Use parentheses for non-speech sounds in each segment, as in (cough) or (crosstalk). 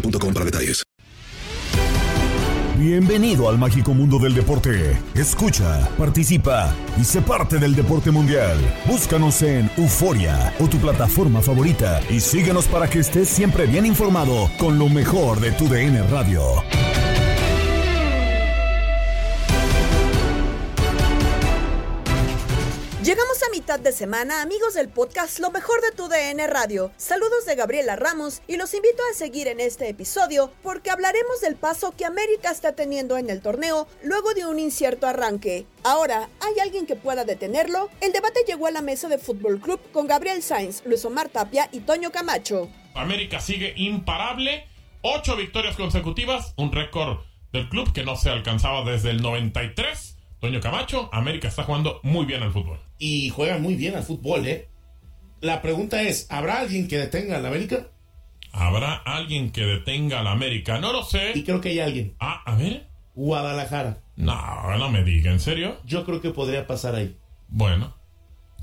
para detalles. Bienvenido al mágico mundo del deporte. Escucha, participa y sé parte del deporte mundial. Búscanos en Euforia o tu plataforma favorita y síguenos para que estés siempre bien informado con lo mejor de tu DN Radio. Llegamos a mitad de semana, amigos del podcast Lo mejor de tu DN Radio. Saludos de Gabriela Ramos y los invito a seguir en este episodio porque hablaremos del paso que América está teniendo en el torneo luego de un incierto arranque. Ahora, ¿hay alguien que pueda detenerlo? El debate llegó a la mesa de Fútbol Club con Gabriel Sainz, Luis Omar Tapia y Toño Camacho. América sigue imparable, ocho victorias consecutivas, un récord del club que no se alcanzaba desde el 93. Toño Camacho, América está jugando muy bien al fútbol. y juega muy bien al fútbol, ¿eh? La pregunta es, ¿habrá alguien que detenga al América? ¿Habrá alguien que detenga a la América? No lo sé. Y creo que hay alguien. Ah, a ver. Guadalajara. No, no me diga, ¿en serio? Yo creo que podría pasar ahí. Bueno,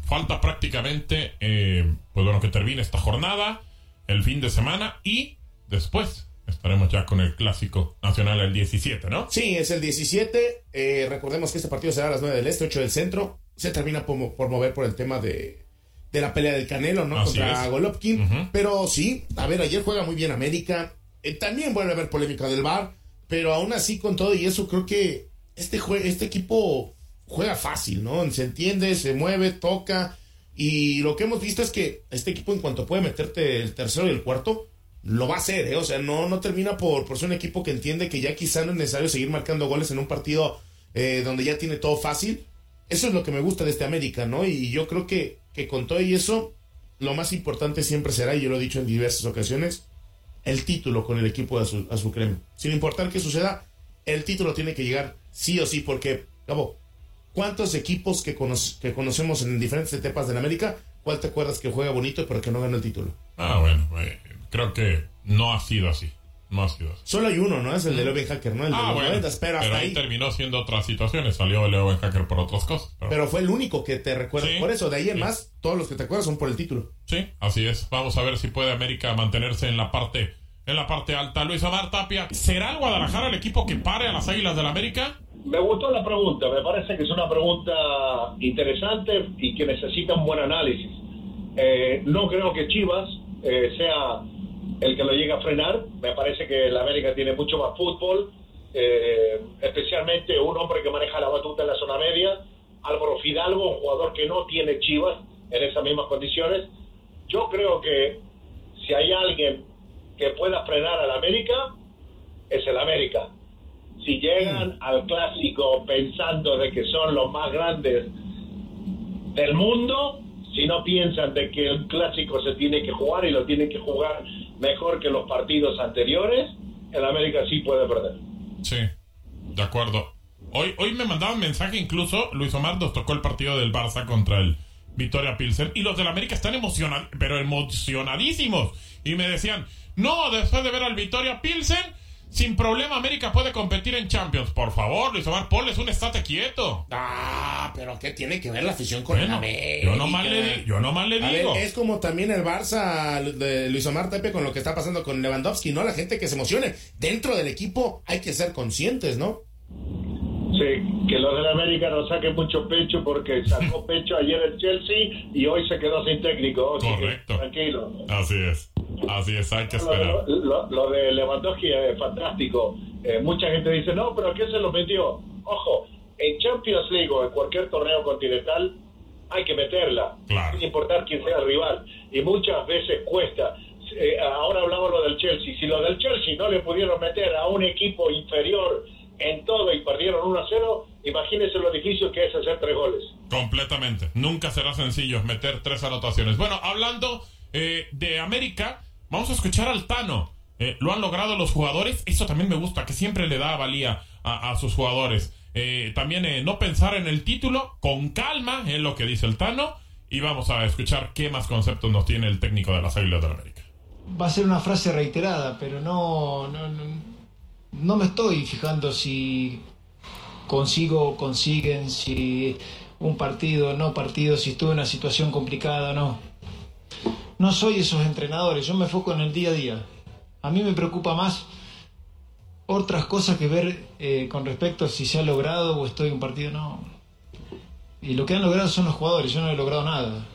falta prácticamente, eh, pues bueno, que termine esta jornada, el fin de semana y después estaremos ya con el clásico nacional el 17, ¿no? Sí, es el 17. Eh, recordemos que este partido será a las 9 del este, 8 del centro. Se termina por, por mover por el tema de, de la pelea del Canelo, ¿no? Así Contra es. Golovkin. Pero sí, a ver, ayer juega muy bien América. Eh, también vuelve a haber polémica del VAR. Pero aún así, con todo y eso, creo que este, jue- este equipo juega fácil, ¿no? Se entiende, se mueve, toca. Y lo que hemos visto es que este equipo, en cuanto puede meterte el tercero y el cuarto, lo va a hacer, ¿eh? O sea, no, no termina por, por ser un equipo que entiende que ya quizá no es necesario seguir marcando goles en un partido eh, donde ya tiene todo fácil. Eso es lo que me gusta de este América, ¿no? Y yo creo que, que con todo y eso, lo más importante siempre será, y yo lo he dicho en diversas ocasiones, el título con el equipo de Azul, Azul Crema. Sin importar qué suceda, el título tiene que llegar sí o sí, porque, Gabo, ¿cuántos equipos que, cono- que conocemos en diferentes etapas de la América, cuál te acuerdas que juega bonito pero que no gana el título? Ah, bueno, creo que no ha sido así. No ha sido así. Solo hay uno, ¿no? Es el de Leo Hacker, ¿no? El de Ah, los bueno, 90, pero hasta ahí ahí. terminó siendo otras situaciones. Salió Leo Hacker por otras cosas. Pero, Pero fue el único que te recuerda. Sí, por eso, de ahí en sí. más, todos los que te acuerdas son por el título. sí, así es. Vamos a ver si puede América mantenerse en la parte en la parte alta. Luis Omar Tapia, ¿será el Guadalajara el equipo que pare a las Águilas del América? Me gustó la pregunta, me parece que es una pregunta interesante y que necesita un buen análisis. Eh, no creo que Chivas eh, sea el que lo llegue a frenar, me parece que la América tiene mucho más fútbol, eh, especialmente un hombre que maneja la batuta en la zona media, Álvaro Fidalgo, un jugador que no tiene Chivas en esas mismas condiciones. Yo creo que si hay alguien que pueda frenar al América es el América. Si llegan al clásico pensando de que son los más grandes del mundo, si no piensan de que el clásico se tiene que jugar y lo tienen que jugar mejor que los partidos anteriores, el América sí puede perder. Sí, de acuerdo. Hoy, hoy me mandaban mensaje incluso, Luis Omar nos tocó el partido del Barça contra el Victoria Pilsen y los del América están emocionados, pero emocionadísimos. Y me decían, no, después de ver al Victoria Pilsen, sin problema América puede competir en Champions. Por favor, Luis Omar, ponles un estate quieto. Ah, pero ¿qué tiene que ver la afición con el América? yo nomás le, di- yo nomás le A ver, digo. es como también el Barça de Luis Omar Tepe con lo que está pasando con Lewandowski, ¿no? La gente que se emocione. Dentro del equipo hay que ser conscientes, ¿no? Sí, que los del América no saquen mucho pecho porque sacó pecho ayer el Chelsea y hoy se quedó sin técnico. Así que Correcto. tranquilo. Así es. Así es, hay que Lo, esperar. lo- lo de Lewandowski es fantástico. Eh, mucha gente dice, no, pero ¿qué se lo metió? Ojo, en Champions League o en cualquier torneo continental hay que meterla, sin importar quién sea el rival. Y muchas veces cuesta. Eh, ahora hablamos lo del Chelsea. Si lo del Chelsea no le pudieron meter a un equipo inferior en todo y perdieron 1 a 0, imagínense lo difícil que es hacer tres goles. Completamente. Nunca será sencillo meter tres anotaciones. Bueno, hablando eh, de América, vamos a escuchar al Tano. Eh, lo han logrado los jugadores. Eso también me gusta, que siempre le da valía a, sus jugadores. Eh, también eh, no pensar en el título, con calma, es lo que dice el Tano. Y vamos a escuchar qué más conceptos nos tiene el técnico de las Águilas del América. Va a ser una frase reiterada, pero no, no, no, me estoy fijando si consigo consiguen, si un partido, no partido, si estuve en una situación complicada o no. No soy esos entrenadores, yo me enfoco en el día a día. A mí me preocupa más otras cosas que ver eh, con respecto a si se ha logrado o estoy en un partido, no. Y lo que han logrado son los jugadores, yo no he logrado nada.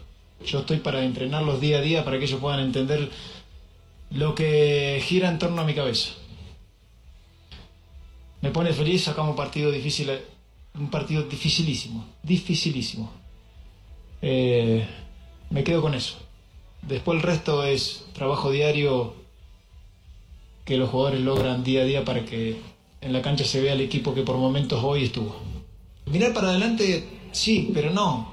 Yo estoy para entrenarlos día a día para que ellos puedan entender lo que gira en torno a mi cabeza. Me pone feliz, sacamos un partido difícil, un partido dificilísimo, dificilísimo. Eh, me quedo con eso. Después el resto es trabajo diario que los jugadores logran día a día para que en la cancha se vea el equipo que por momentos hoy estuvo. Mirar para adelante, sí, pero no.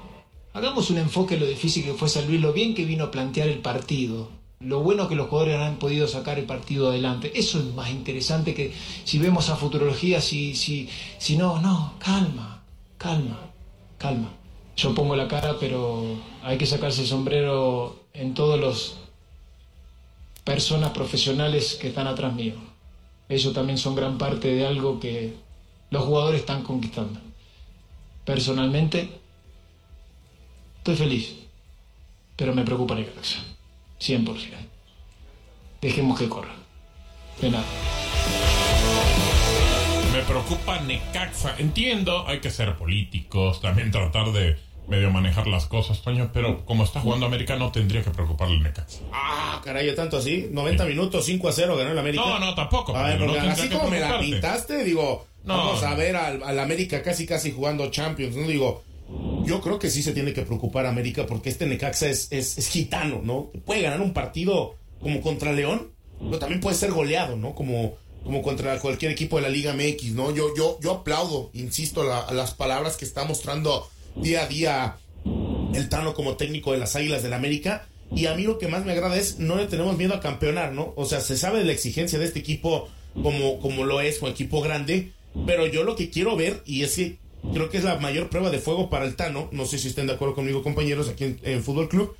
Hagamos un enfoque en lo difícil que fue San Luis, lo bien que vino a plantear el partido, lo bueno que los jugadores han podido sacar el partido adelante. Eso es más interesante que si vemos a futurología, si, si, si no, no, calma, calma, calma. Yo pongo la cara, pero hay que sacarse el sombrero en todos los personas profesionales que están atrás mío. Ellos también son gran parte de algo que los jugadores están conquistando. Personalmente, estoy feliz, pero me preocupa la cabeza. 100%. Dejemos que corra. De nada. Me preocupa Necaxa. Entiendo, hay que ser políticos, también tratar de medio manejar las cosas, Toño, pero como está jugando América no tendría que preocuparle Necaxa. Ah, caray, tanto así. 90 minutos, 5 a 0 ganó el América. No, no, tampoco. A ver, no porque así como me la pintaste, digo, No. vamos a ver al, al América casi casi jugando Champions, ¿no? Digo, yo creo que sí se tiene que preocupar América porque este Necaxa es, es, es gitano, ¿no? Puede ganar un partido como contra León, pero también puede ser goleado, ¿no? Como, como contra cualquier equipo de la Liga MX, ¿no? Yo, yo, yo aplaudo, insisto, la- las palabras que está mostrando día a día el Tano como técnico de las Águilas del América. Y a mí lo que más me agrada es no le tenemos miedo a campeonar, ¿no? O sea, se sabe de la exigencia de este equipo como, como lo es, un equipo grande. Pero yo lo que quiero ver, y es que creo que es la mayor prueba de fuego para el Tano, no sé si estén de acuerdo conmigo, compañeros, aquí en, en Fútbol Club.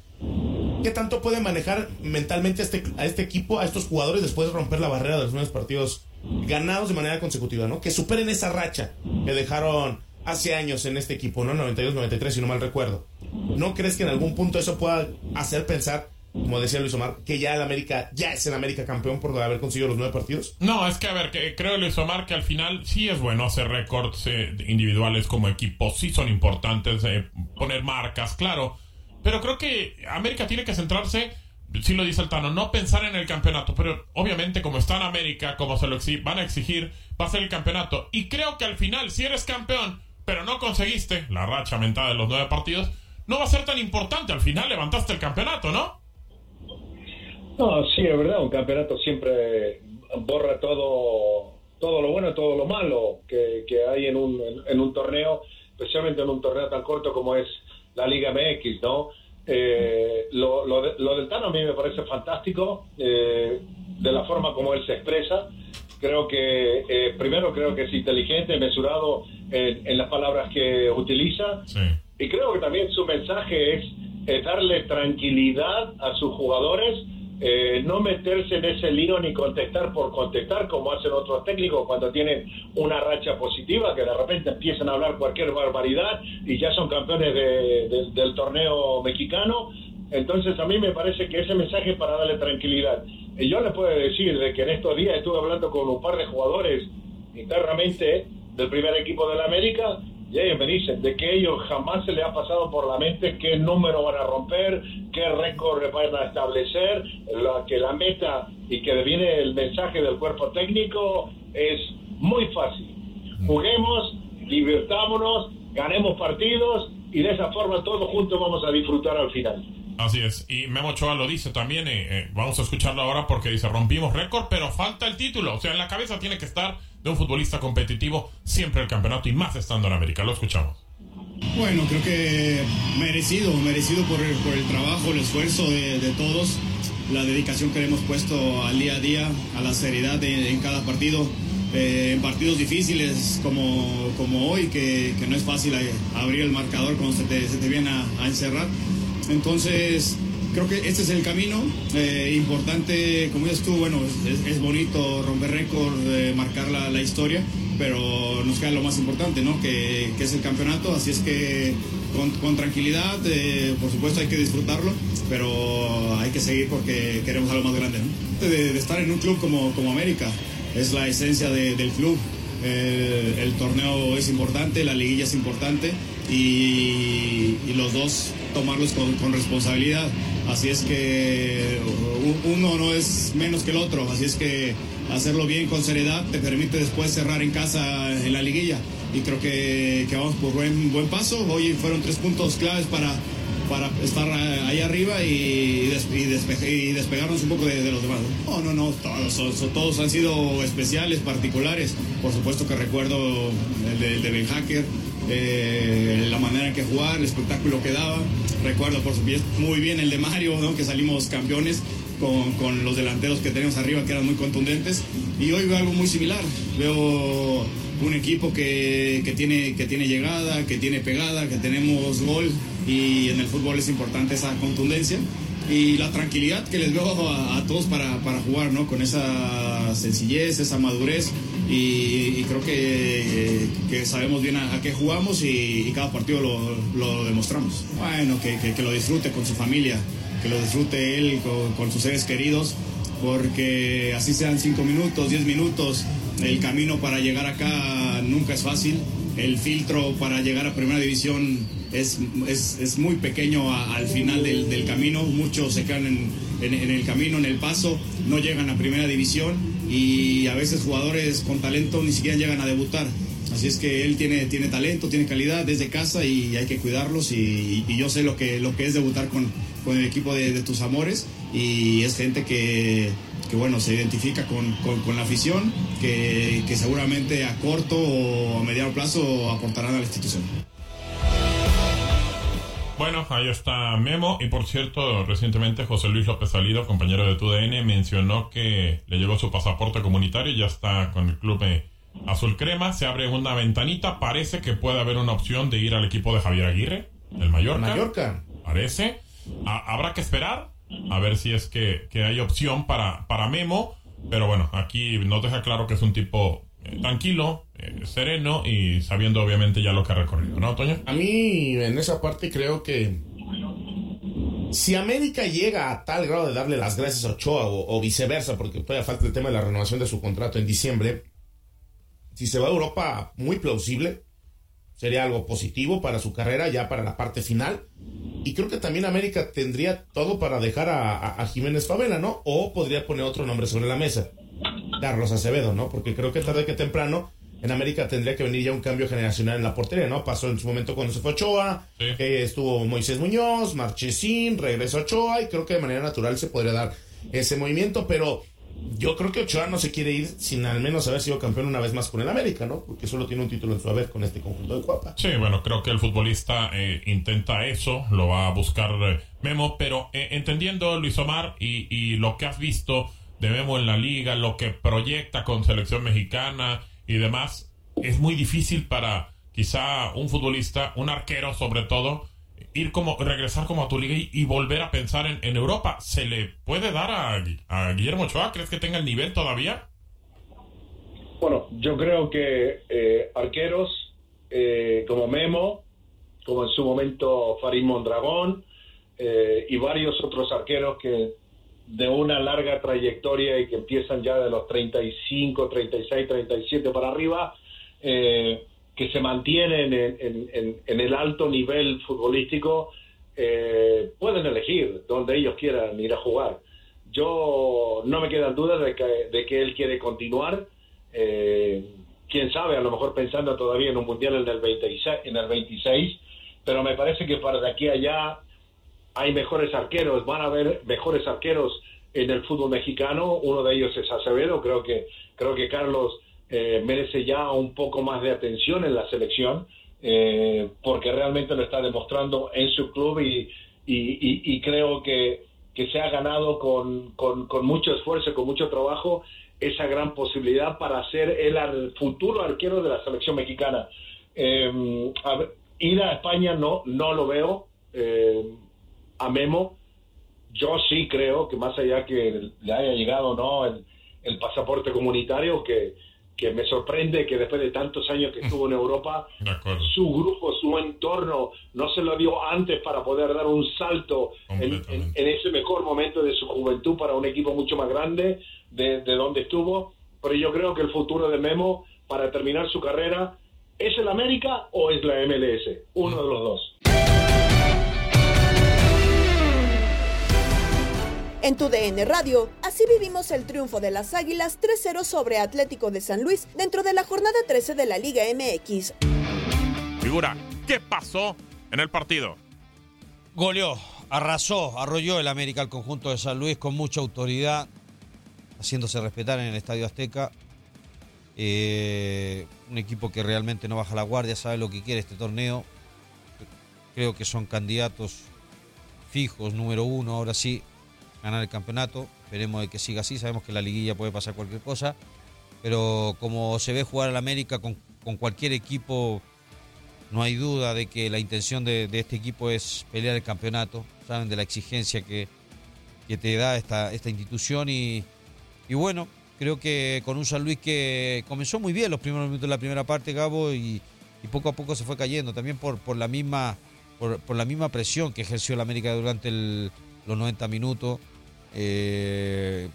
¿Qué tanto puede manejar mentalmente a este, a este equipo, a estos jugadores, después de romper la barrera de los nueve partidos ganados de manera consecutiva, ¿no? Que superen esa racha que dejaron hace años en este equipo, ¿no? 92-93, si no mal recuerdo. ¿No crees que en algún punto eso pueda hacer pensar, como decía Luis Omar, que ya el América, ya es el América campeón por haber conseguido los nueve partidos? No, es que a ver, que creo Luis Omar que al final sí es bueno hacer récords eh, individuales como equipo, sí son importantes, eh, poner marcas, claro, pero creo que América tiene que centrarse, sí lo dice el Tano, no pensar en el campeonato, pero obviamente como está en América, como se lo van a exigir, va a ser el campeonato. Y creo que al final, si eres campeón, pero no conseguiste la racha mentada de los nueve partidos, no va a ser tan importante, al final levantaste el campeonato, ¿no? No, sí, es verdad, un campeonato siempre borra todo, todo lo bueno y todo lo malo que, que hay en un, en, un torneo, especialmente en un torneo tan corto como es la Liga MX, ¿no? Eh, lo, lo, de- lo del Tano a mí me parece fantástico, eh, de la forma como él se expresa. Creo que, eh, primero, creo que es inteligente, mesurado en, en las palabras que utiliza. Y creo que también su mensaje es, darle tranquilidad a sus jugadores, eh, no meterse en ese lío ni contestar por contestar como hacen otros técnicos cuando tienen una racha positiva, que de repente empiezan a hablar cualquier barbaridad y ya son campeones de- de- del torneo mexicano. Entonces a mí me parece que ese mensaje es para darle tranquilidad. Y yo les puedo decir de que en estos días estuve hablando con un par de jugadores internamente del primer equipo de la América y ellos me dicen de que ellos jamás se les ha pasado por la mente qué número van a romper, qué récord van a establecer, la, que la meta y que viene el mensaje del cuerpo técnico es muy fácil. Juguemos, divirtámonos, ganemos partidos y de esa forma todos juntos vamos a disfrutar al final. Así es. Y Memo Ochoa lo dice también. eh, eh, vamos a escucharlo ahora porque dice: rompimos récord, pero falta el título. O sea, en la cabeza tiene que estar de un futbolista competitivo siempre el campeonato y más estando en América. Lo escuchamos. Bueno, creo que merecido, merecido por el, por el trabajo, el esfuerzo de, de todos, la dedicación que le hemos puesto al día a día, a la seriedad de- en cada partido, eh, en partidos difíciles como, como hoy, que, que no es fácil eh, abrir el marcador cuando se te, se te viene a, a encerrar. Entonces, creo que este es el camino eh, importante, como dices tú, bueno, es, es bonito romper récord, eh, marcar la, la historia, pero nos queda lo más importante, ¿no? Que, que es el campeonato, así es que con, con tranquilidad, eh, por supuesto hay que disfrutarlo, pero hay que seguir porque queremos algo más grande, ¿no? De, de estar en un club como, como América, es la esencia de- del club. Eh, el torneo es importante, la liguilla es importante y, y los dos tomarlos con, con responsabilidad. Así es que uno no es menos que el otro, así es que hacerlo bien con seriedad te permite después cerrar en casa en la liguilla. Y creo que, que vamos por buen, buen paso. Hoy fueron tres puntos claves para, para estar ahí arriba y, des- y despe- y despegarnos un poco de, de los demás. No, no, no, todos, todos han sido especiales, particulares. Por supuesto que recuerdo el de, el de Ben Hacker, eh, la manera en que jugaba, el espectáculo que daba. Recuerdo, por supuesto, muy bien el de Mario, ¿no? que salimos campeones con, con los delanteros que tenemos arriba, que eran muy contundentes. Y hoy veo algo muy similar. Veo un equipo que, que tiene, que tiene llegada, que tiene pegada, que tenemos gol y en el fútbol es importante esa contundencia y la tranquilidad que les veo a, todos para, para jugar, ¿no? Con esa sencillez, esa madurez y, creo que, que sabemos bien a, qué jugamos y, cada partido lo, lo demostramos. Bueno, que, que- lo disfrute con su familia, que lo disfrute él con, con sus seres queridos, porque así sean cinco minutos, diez minutos, el camino para llegar acá nunca es fácil. El filtro para llegar a primera división es, es, es muy pequeño al final del, del camino. Muchos se quedan en, en- el camino, en el paso, no llegan a primera división y a veces jugadores con talento ni siquiera llegan a debutar. Así es que él tiene, tiene talento, tiene calidad desde casa y hay que cuidarlos y, y yo sé lo que, lo que es debutar con, con el equipo de, de tus amores y es gente que, que bueno, se identifica con, con- con la afición, que, que seguramente a corto o a mediano plazo aportarán a la institución. Bueno, ahí está Memo. Y por cierto, recientemente José Luis López Salido, compañero de TUDN, mencionó que le llegó su pasaporte comunitario y ya está con el club eh, Azul Crema. Se abre una ventanita. Parece que puede haber una opción de ir al equipo de Javier Aguirre, el Mallorca. Mallorca. Parece. Ha- habrá que esperar a ver si es que, que hay opción para, para Memo. Pero bueno, aquí nos deja claro que es un tipo eh, tranquilo, eh, sereno y sabiendo obviamente ya lo que ha recorrido, ¿no, Toño? A mí en esa parte creo que si América llega a tal grado de darle las gracias a Ochoa o, o viceversa, porque todavía falta el tema de la renovación de su contrato en diciembre, si se va a Europa, muy plausible, sería algo positivo para su carrera ya para la parte final. Y creo que también América tendría todo para dejar a, a- a Jiménez Favela, ¿no? O podría poner otro nombre sobre la mesa. Carlos Acevedo, ¿no? Porque creo que tarde que temprano en América tendría que venir ya un cambio generacional en la portería, ¿no? Pasó en su momento cuando se fue Ochoa, que estuvo Moisés Muñoz, Marchesín, regresó Ochoa y creo que de manera natural se podría dar ese movimiento, pero yo creo que Ochoa no se quiere ir sin al menos haber sido campeón una vez más con el América, ¿no? Porque solo tiene un título en su haber con este conjunto de Cuapa. Sí, bueno, creo que el futbolista eh, intenta eso, lo va a buscar eh, Memo, pero eh, entendiendo Luis Omar y, y lo que has visto de Memo en la liga, lo que proyecta con selección mexicana y demás, es muy difícil para quizá un futbolista, un arquero sobre todo, ir como, regresar como a tu liga y, volver a pensar en, Europa. ¿Se le puede dar a, Guillermo Ochoa? ¿Crees que tenga el nivel todavía? Bueno, yo creo que eh, arqueros eh, como Memo, como en su momento Farid Mondragón eh, y varios otros arqueros que de una larga trayectoria y que empiezan ya de los 35, 36, 37 para arriba, eh, que se mantienen en, el alto nivel futbolístico, eh, pueden elegir donde ellos quieran ir a jugar. Yo no me quedan dudas de que, de que él quiere continuar. Eh, quién sabe, a lo mejor pensando todavía en un mundial en el 26, en el 26 pero me parece que para de aquí a allá hay mejores arqueros, van a haber mejores arqueros en el fútbol mexicano. Uno de ellos es Acevedo, creo que creo que Carlos eh, merece ya un poco más de atención en la selección, eh, porque realmente lo está demostrando en su club y, y, creo que, que, se ha ganado con, con, mucho esfuerzo, con mucho trabajo, esa gran posibilidad para ser el, futuro arquero de la selección mexicana. Eh, ir a España no, no lo veo. a Memo, yo sí creo que más allá que le haya llegado no el, el pasaporte comunitario, que, que me sorprende que después de tantos años que estuvo en (laughs) Europa, su grupo, su entorno, no se lo dio antes para poder dar un salto en, ese mejor momento de su juventud para un equipo mucho más grande de, de donde estuvo. Pero yo creo que el futuro de Memo para terminar su carrera es el América o es la MLS, uno de los dos. En tu DN Radio, así vivimos el triunfo de las Águilas 3-0 sobre Atlético de San Luis dentro de la jornada 13 de la Liga MX. Figura, ¿qué pasó en el partido? Goleó, arrasó, arrolló el América al conjunto de San Luis con mucha autoridad, haciéndose respetar en el Estadio Azteca. Eh, un equipo que realmente no baja la guardia, sabe lo que quiere este torneo. Creo que son candidatos fijos, número uno, ahora sí, ganar el campeonato. Esperemos de que siga así. Sabemos que en la liguilla puede pasar cualquier cosa. Pero como se ve jugar al América con, cualquier equipo, no hay duda de que la intención de, este equipo es pelear el campeonato. Saben de la exigencia que, que te da esta, esta institución. Y, y bueno, creo que con un San Luis que comenzó muy bien los primeros minutos de la primera parte, Gabo, y, poco a poco se fue cayendo. También por, por la misma. Por, por la misma presión que ejerció el América durante el, los 90 minutos. Eh,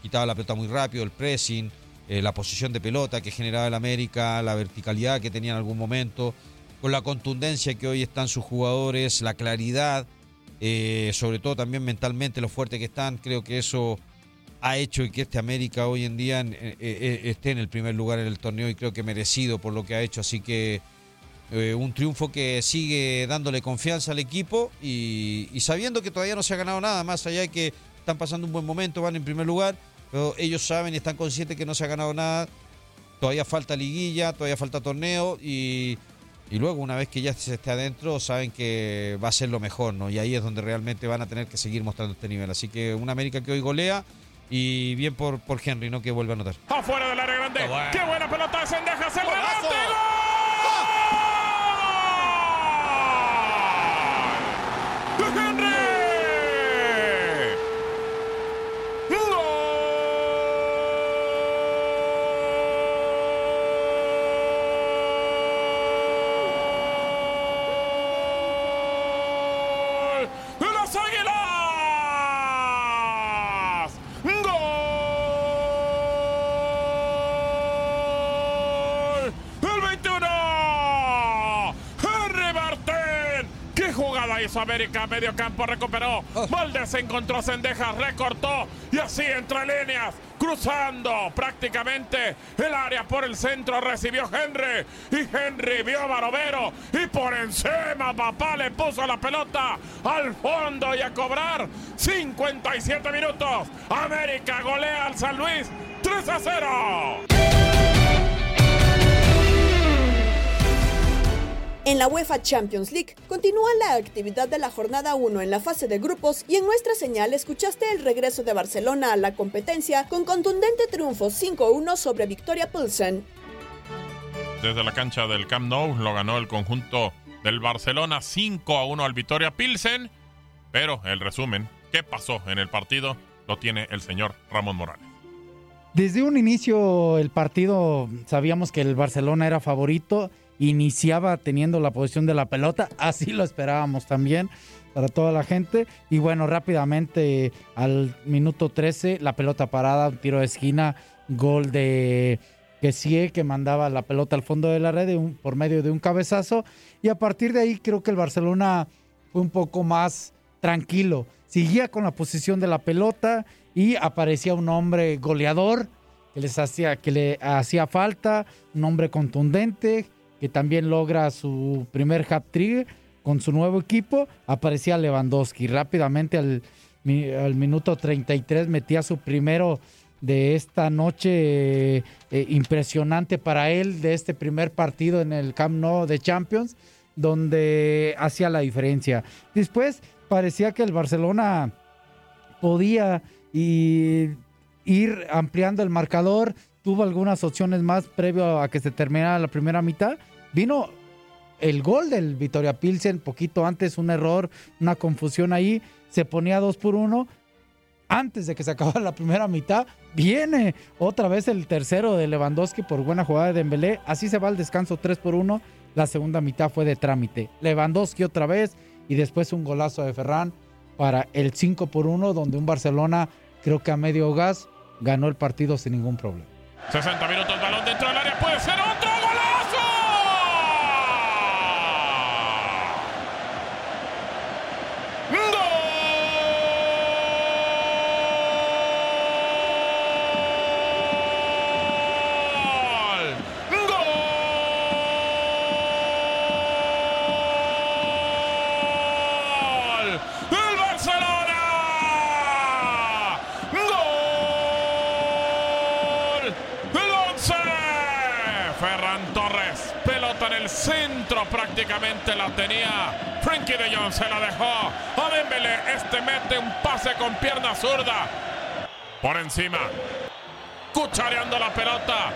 quitaba la pelota muy rápido, el pressing, eh, la posición de pelota que generaba el América, la verticalidad que tenía en algún momento, con la contundencia que hoy están sus jugadores, la claridad, eh, sobre todo también mentalmente lo fuerte que están, creo que eso ha hecho que este América hoy en día esté en el primer lugar en el torneo y creo que merecido por lo que ha hecho, así que un triunfo que sigue dándole confianza al equipo y, sabiendo que todavía no se ha ganado nada, más allá de que están pasando un buen momento, van en primer lugar, pero ellos saben y están conscientes que no se ha ganado nada, todavía falta liguilla, todavía falta torneo y, luego una vez que ya se esté adentro saben que va a ser lo mejor, ¿no? Y ahí es donde realmente van a tener que seguir mostrando este nivel. Así que una América que hoy golea y bien por, por Henry, ¿no? Que vuelve a anotar. Afuera del área grande. Qué, buena pelota, Sendejas, el remate. América, medio campo recuperó. Valdés encontró a Sendejas, recortó y así entre líneas, cruzando prácticamente el área por el centro, recibió Henry y Henry vio a Barovero y por encima papá le puso la pelota al fondo y a cobrar 57 minutos. América golea al San Luis 3 a 0. En la UEFA Champions League continúa la actividad de la jornada 1 en la fase de grupos y en nuestra señal escuchaste el regreso de Barcelona a la competencia con contundente triunfo 5-1 sobre Victoria Pilsen. Desde la cancha del Camp Nou lo ganó el conjunto del Barcelona 5 a 1 al Victoria Pilsen, pero el resumen, ¿qué pasó en el partido? Lo tiene el señor Ramón Morales. Desde un inicio el partido sabíamos que el Barcelona era favorito iniciaba teniendo la posición de la pelota, (laughs) así lo esperábamos también para toda la gente. Y bueno, rápidamente al minuto 13, la pelota parada, un tiro de esquina, gol de Kessie que mandaba la pelota al fondo de la red por medio de un cabezazo. Y a partir de ahí creo que el Barcelona fue un poco más tranquilo. Seguía con la posición de la pelota y aparecía un hombre goleador que les hacía que le hacía falta, un hombre contundente que también logra su primer hat-trick con su nuevo equipo, aparecía Lewandowski. Rápidamente al, minuto 33 metía su primero de esta noche eh, impresionante para él, de este primer partido en el Camp Nou de Champions, donde hacía la diferencia. Después parecía que el Barcelona podía ir ampliando el marcador, tuvo algunas opciones más previo a que se terminara la primera mitad, Vino el gol del Victoria Pilsen, poquito antes, un error, una confusión ahí, se ponía dos por uno. Antes de que se acabara la primera mitad, viene otra vez el tercero de Lewandowski por buena jugada de Dembélé. Así se va al descanso 3 por 1. La segunda mitad fue de trámite. Lewandowski otra vez y después un golazo de Ferran para el 5 por 1, donde un Barcelona, creo que a medio gas, ganó el partido sin ningún problema. 60 minutos, balón dentro del área, puede ser otro. Centro prácticamente la tenía. Frankie de Jong se la dejó a Dembélé. Este mete un pase con pierna zurda. Por encima. Cuchareando la pelota.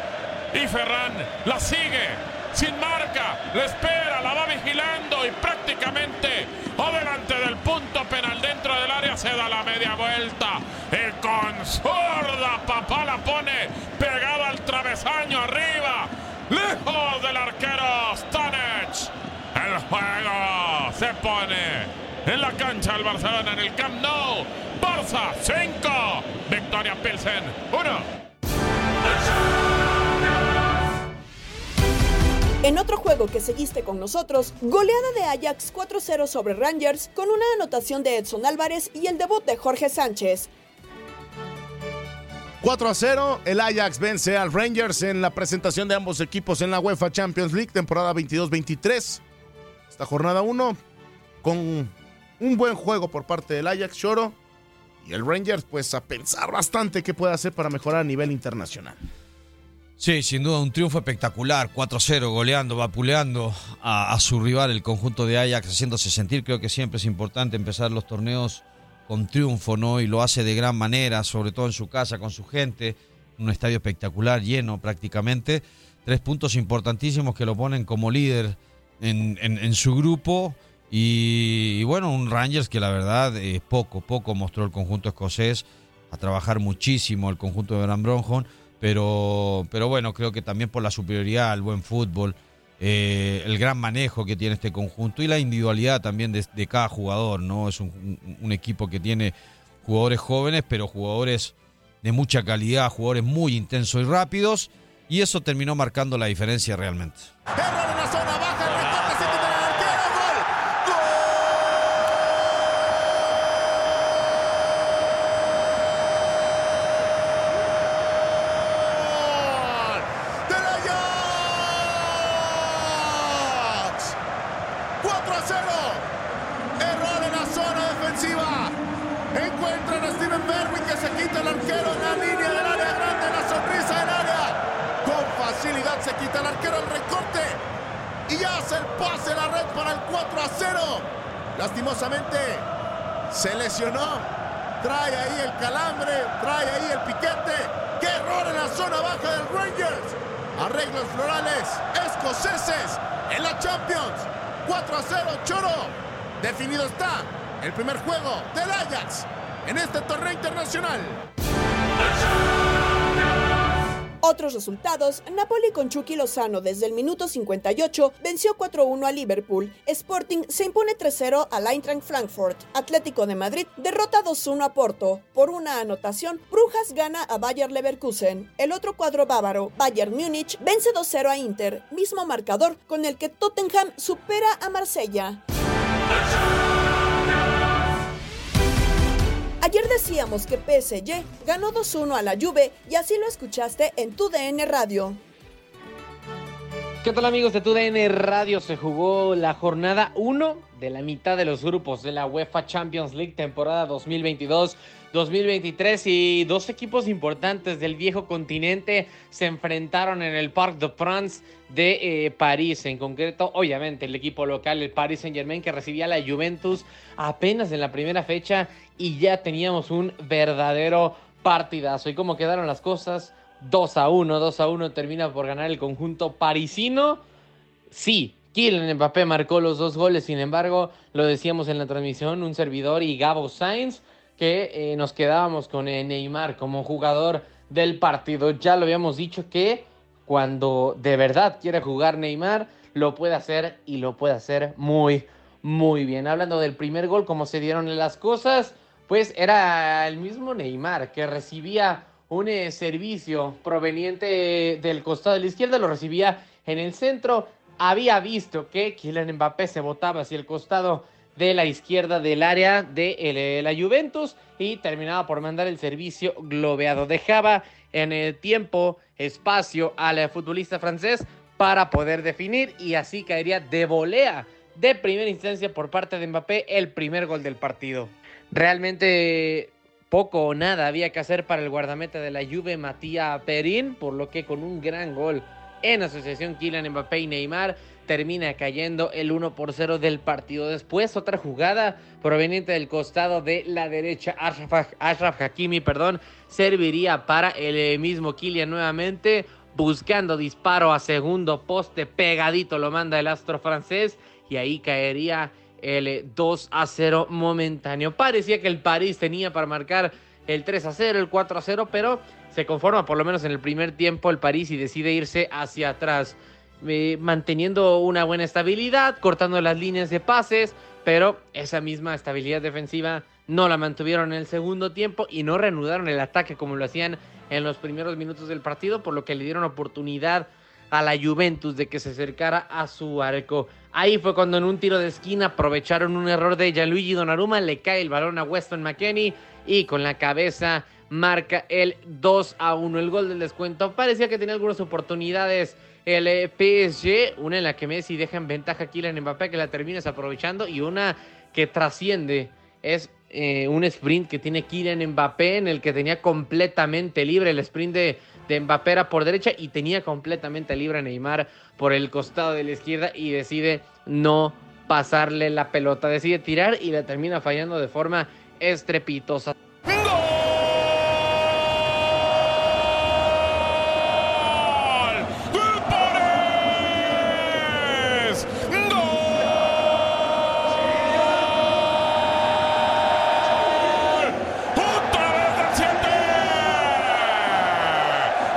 Y Ferran la sigue. Sin marca. Le espera. La va vigilando. Y prácticamente adelante del punto penal dentro del área se da la media vuelta. Y con zurda papá la pone pegada al travesaño arriba lejos del arquero Stanech. El juego se pone en la cancha del Barcelona en el Camp Nou. Barça 5, Victoria Pilsen 1. En otro juego que seguiste con nosotros, goleada de Ajax 4-0 sobre Rangers con una anotación de Edson Álvarez y el debut de Jorge Sánchez. 4 a 0, el Ajax vence al Rangers en la presentación de ambos equipos en la UEFA Champions League, temporada 22-23. Esta jornada 1, con un buen juego por parte del Ajax, Choro. Y el Rangers, pues a pensar bastante qué puede hacer para mejorar a nivel internacional. Sí, sin duda un triunfo espectacular, 4-0, goleando, vapuleando a, a, su rival, el conjunto de Ajax, haciéndose sentir. Creo que siempre es importante empezar los torneos con triunfo, ¿no? Y lo hace de gran manera, sobre todo en su casa, con su gente, un estadio espectacular, lleno prácticamente. Tres puntos importantísimos que lo ponen como líder en, su grupo. Y, bueno, un Rangers que la verdad eh, poco, poco mostró el conjunto escocés a trabajar muchísimo el conjunto de Bram Bronjon, pero, pero bueno, creo que también por la superioridad, el buen fútbol, eh, el gran manejo que tiene este conjunto y la individualidad también de, cada jugador, ¿no? Es un, equipo que tiene jugadores jóvenes, pero jugadores de mucha calidad, jugadores muy intensos y rápidos, y eso terminó marcando la diferencia realmente. Neymar se quita el arquero el recorte el pase la red para el 4 a 0. Lastimosamente se lesionó. Trae ahí el calambre, trae ahí el piquete. ¡Qué error en la zona baja del Rangers! Arreglos florales escoceses en la Champions. 4 a 0, Choro. Definido está el primer juego del Ajax en este torneo internacional. Otros resultados, Napoli con Chucky Lozano desde el minuto 58 venció 4-1 a Liverpool, Sporting se impone 3-0 al Eintracht Frankfurt, Atlético de Madrid derrota 2-1 a Porto, por una anotación, Brujas gana a Bayer Leverkusen, el otro cuadro bávaro, Bayern Múnich, vence 2-0 a Inter, mismo marcador con el que Tottenham supera a Marsella. Ayer decíamos que PSG ganó 2-1 a la Juve y así lo escuchaste en tu DN Radio. ¿Qué tal amigos de TUDN Radio? Se jugó la jornada 1 de la mitad de los grupos de la UEFA Champions League temporada 2022-2023 y dos equipos importantes del viejo continente se enfrentaron en el Parc de France de eh, París. En concreto, obviamente, el equipo local, el Paris Saint Germain, que recibía a la Juventus apenas en la primera fecha y ya teníamos un verdadero partidazo. ¿Y cómo quedaron las cosas? 2 a 1, 2 a 1 termina por ganar el conjunto parisino. Sí, Kylian Mbappé marcó los dos goles, sin embargo, lo decíamos en la transmisión, un servidor y Gabo Sainz, que eh, nos quedábamos con eh, Neymar como jugador del partido. Ya lo habíamos dicho que cuando de verdad quiere jugar Neymar, lo puede hacer y lo puede hacer muy, muy bien. Hablando del primer gol, como se dieron las cosas, pues era el mismo Neymar que recibía un eh, servicio proveniente del costado de la izquierda, lo recibía en el centro. Había visto que Kylian Mbappé se botaba hacia el costado de la izquierda del área de eh, la Juventus y terminaba por mandar el servicio globeado. Dejaba en el tiempo, espacio al eh, futbolista francés para poder definir y así caería de volea de primera instancia por parte de Mbappé el primer gol del partido. Realmente poco o nada había que hacer para el guardameta de la Juve, Matías Perín, por lo que con un gran gol en asociación Kylian Mbappé y Neymar termina cayendo el 1 por 0 del partido. Después otra jugada proveniente del costado de la derecha, Ashraf, Ashraf Hakimi, perdón, serviría para el mismo Kylian nuevamente, buscando disparo a segundo poste, pegadito lo manda el astro francés y ahí caería el 2 a 0 momentáneo. Parecía que el París tenía para marcar el 3 a 0, el 4 a 0, pero se conforma por lo menos en el primer tiempo el París y decide irse hacia atrás, eh, manteniendo una buena estabilidad, cortando las líneas de pases, pero esa misma estabilidad defensiva no la mantuvieron en el segundo tiempo y no reanudaron el ataque como lo hacían en los primeros minutos del partido, por lo que le dieron oportunidad a la Juventus de que se acercara a su arco. Ahí fue cuando en un tiro de esquina aprovecharon un error de Gianluigi Donnarumma, le cae el balón a Weston McKenney y con la cabeza marca el 2 a 1. El gol del descuento parecía que tenía algunas oportunidades el eh, PSG, una en la que Messi deja en ventaja a Kylian Mbappé que la termina aprovechando y una que trasciende es eh, un sprint que tiene Kylian Mbappé en el que tenía completamente libre el sprint de, de Mbappé era por derecha y tenía completamente libre a Neymar por el costado de la izquierda y decide no pasarle la pelota, decide tirar y la termina fallando de forma estrepitosa.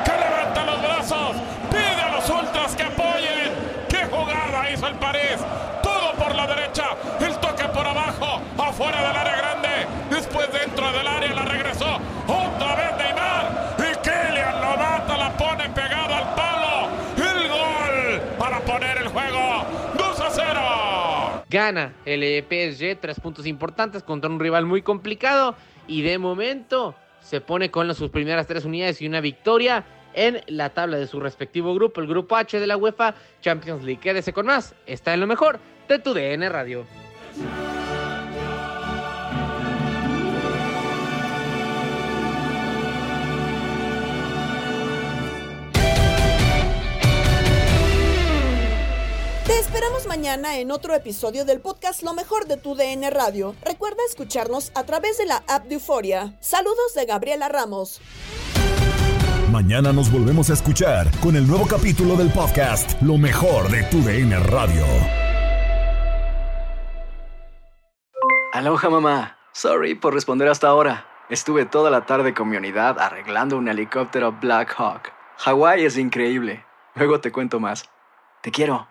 que levanta los brazos, pide a los ultras que apoyen. ¡Qué jugada hizo el París! Todo por la derecha, el toque por abajo, afuera del área grande, después dentro del área la regresó. Otra vez Neymar y Kylian lo mata, la pone pegada al palo. El gol para poner el juego 2 a 0. Gana el eh, PSG, tres puntos importantes contra un rival muy complicado y de momento se pone con sus primeras tres unidades y una victoria en la tabla de su respectivo grupo, el grupo H de la UEFA Champions League. Quédese con más, está en lo mejor de tu DN Radio. Mañana en otro episodio del podcast Lo mejor de tu DN Radio. Recuerda escucharnos a través de la app de Euforia. Saludos de Gabriela Ramos. Mañana nos volvemos a escuchar con el nuevo capítulo del podcast Lo mejor de tu DN Radio. Aloha mamá. Sorry por responder hasta ahora. Estuve toda la tarde con mi unidad arreglando un helicóptero Black Hawk. Hawái es increíble. Luego te cuento más. Te quiero.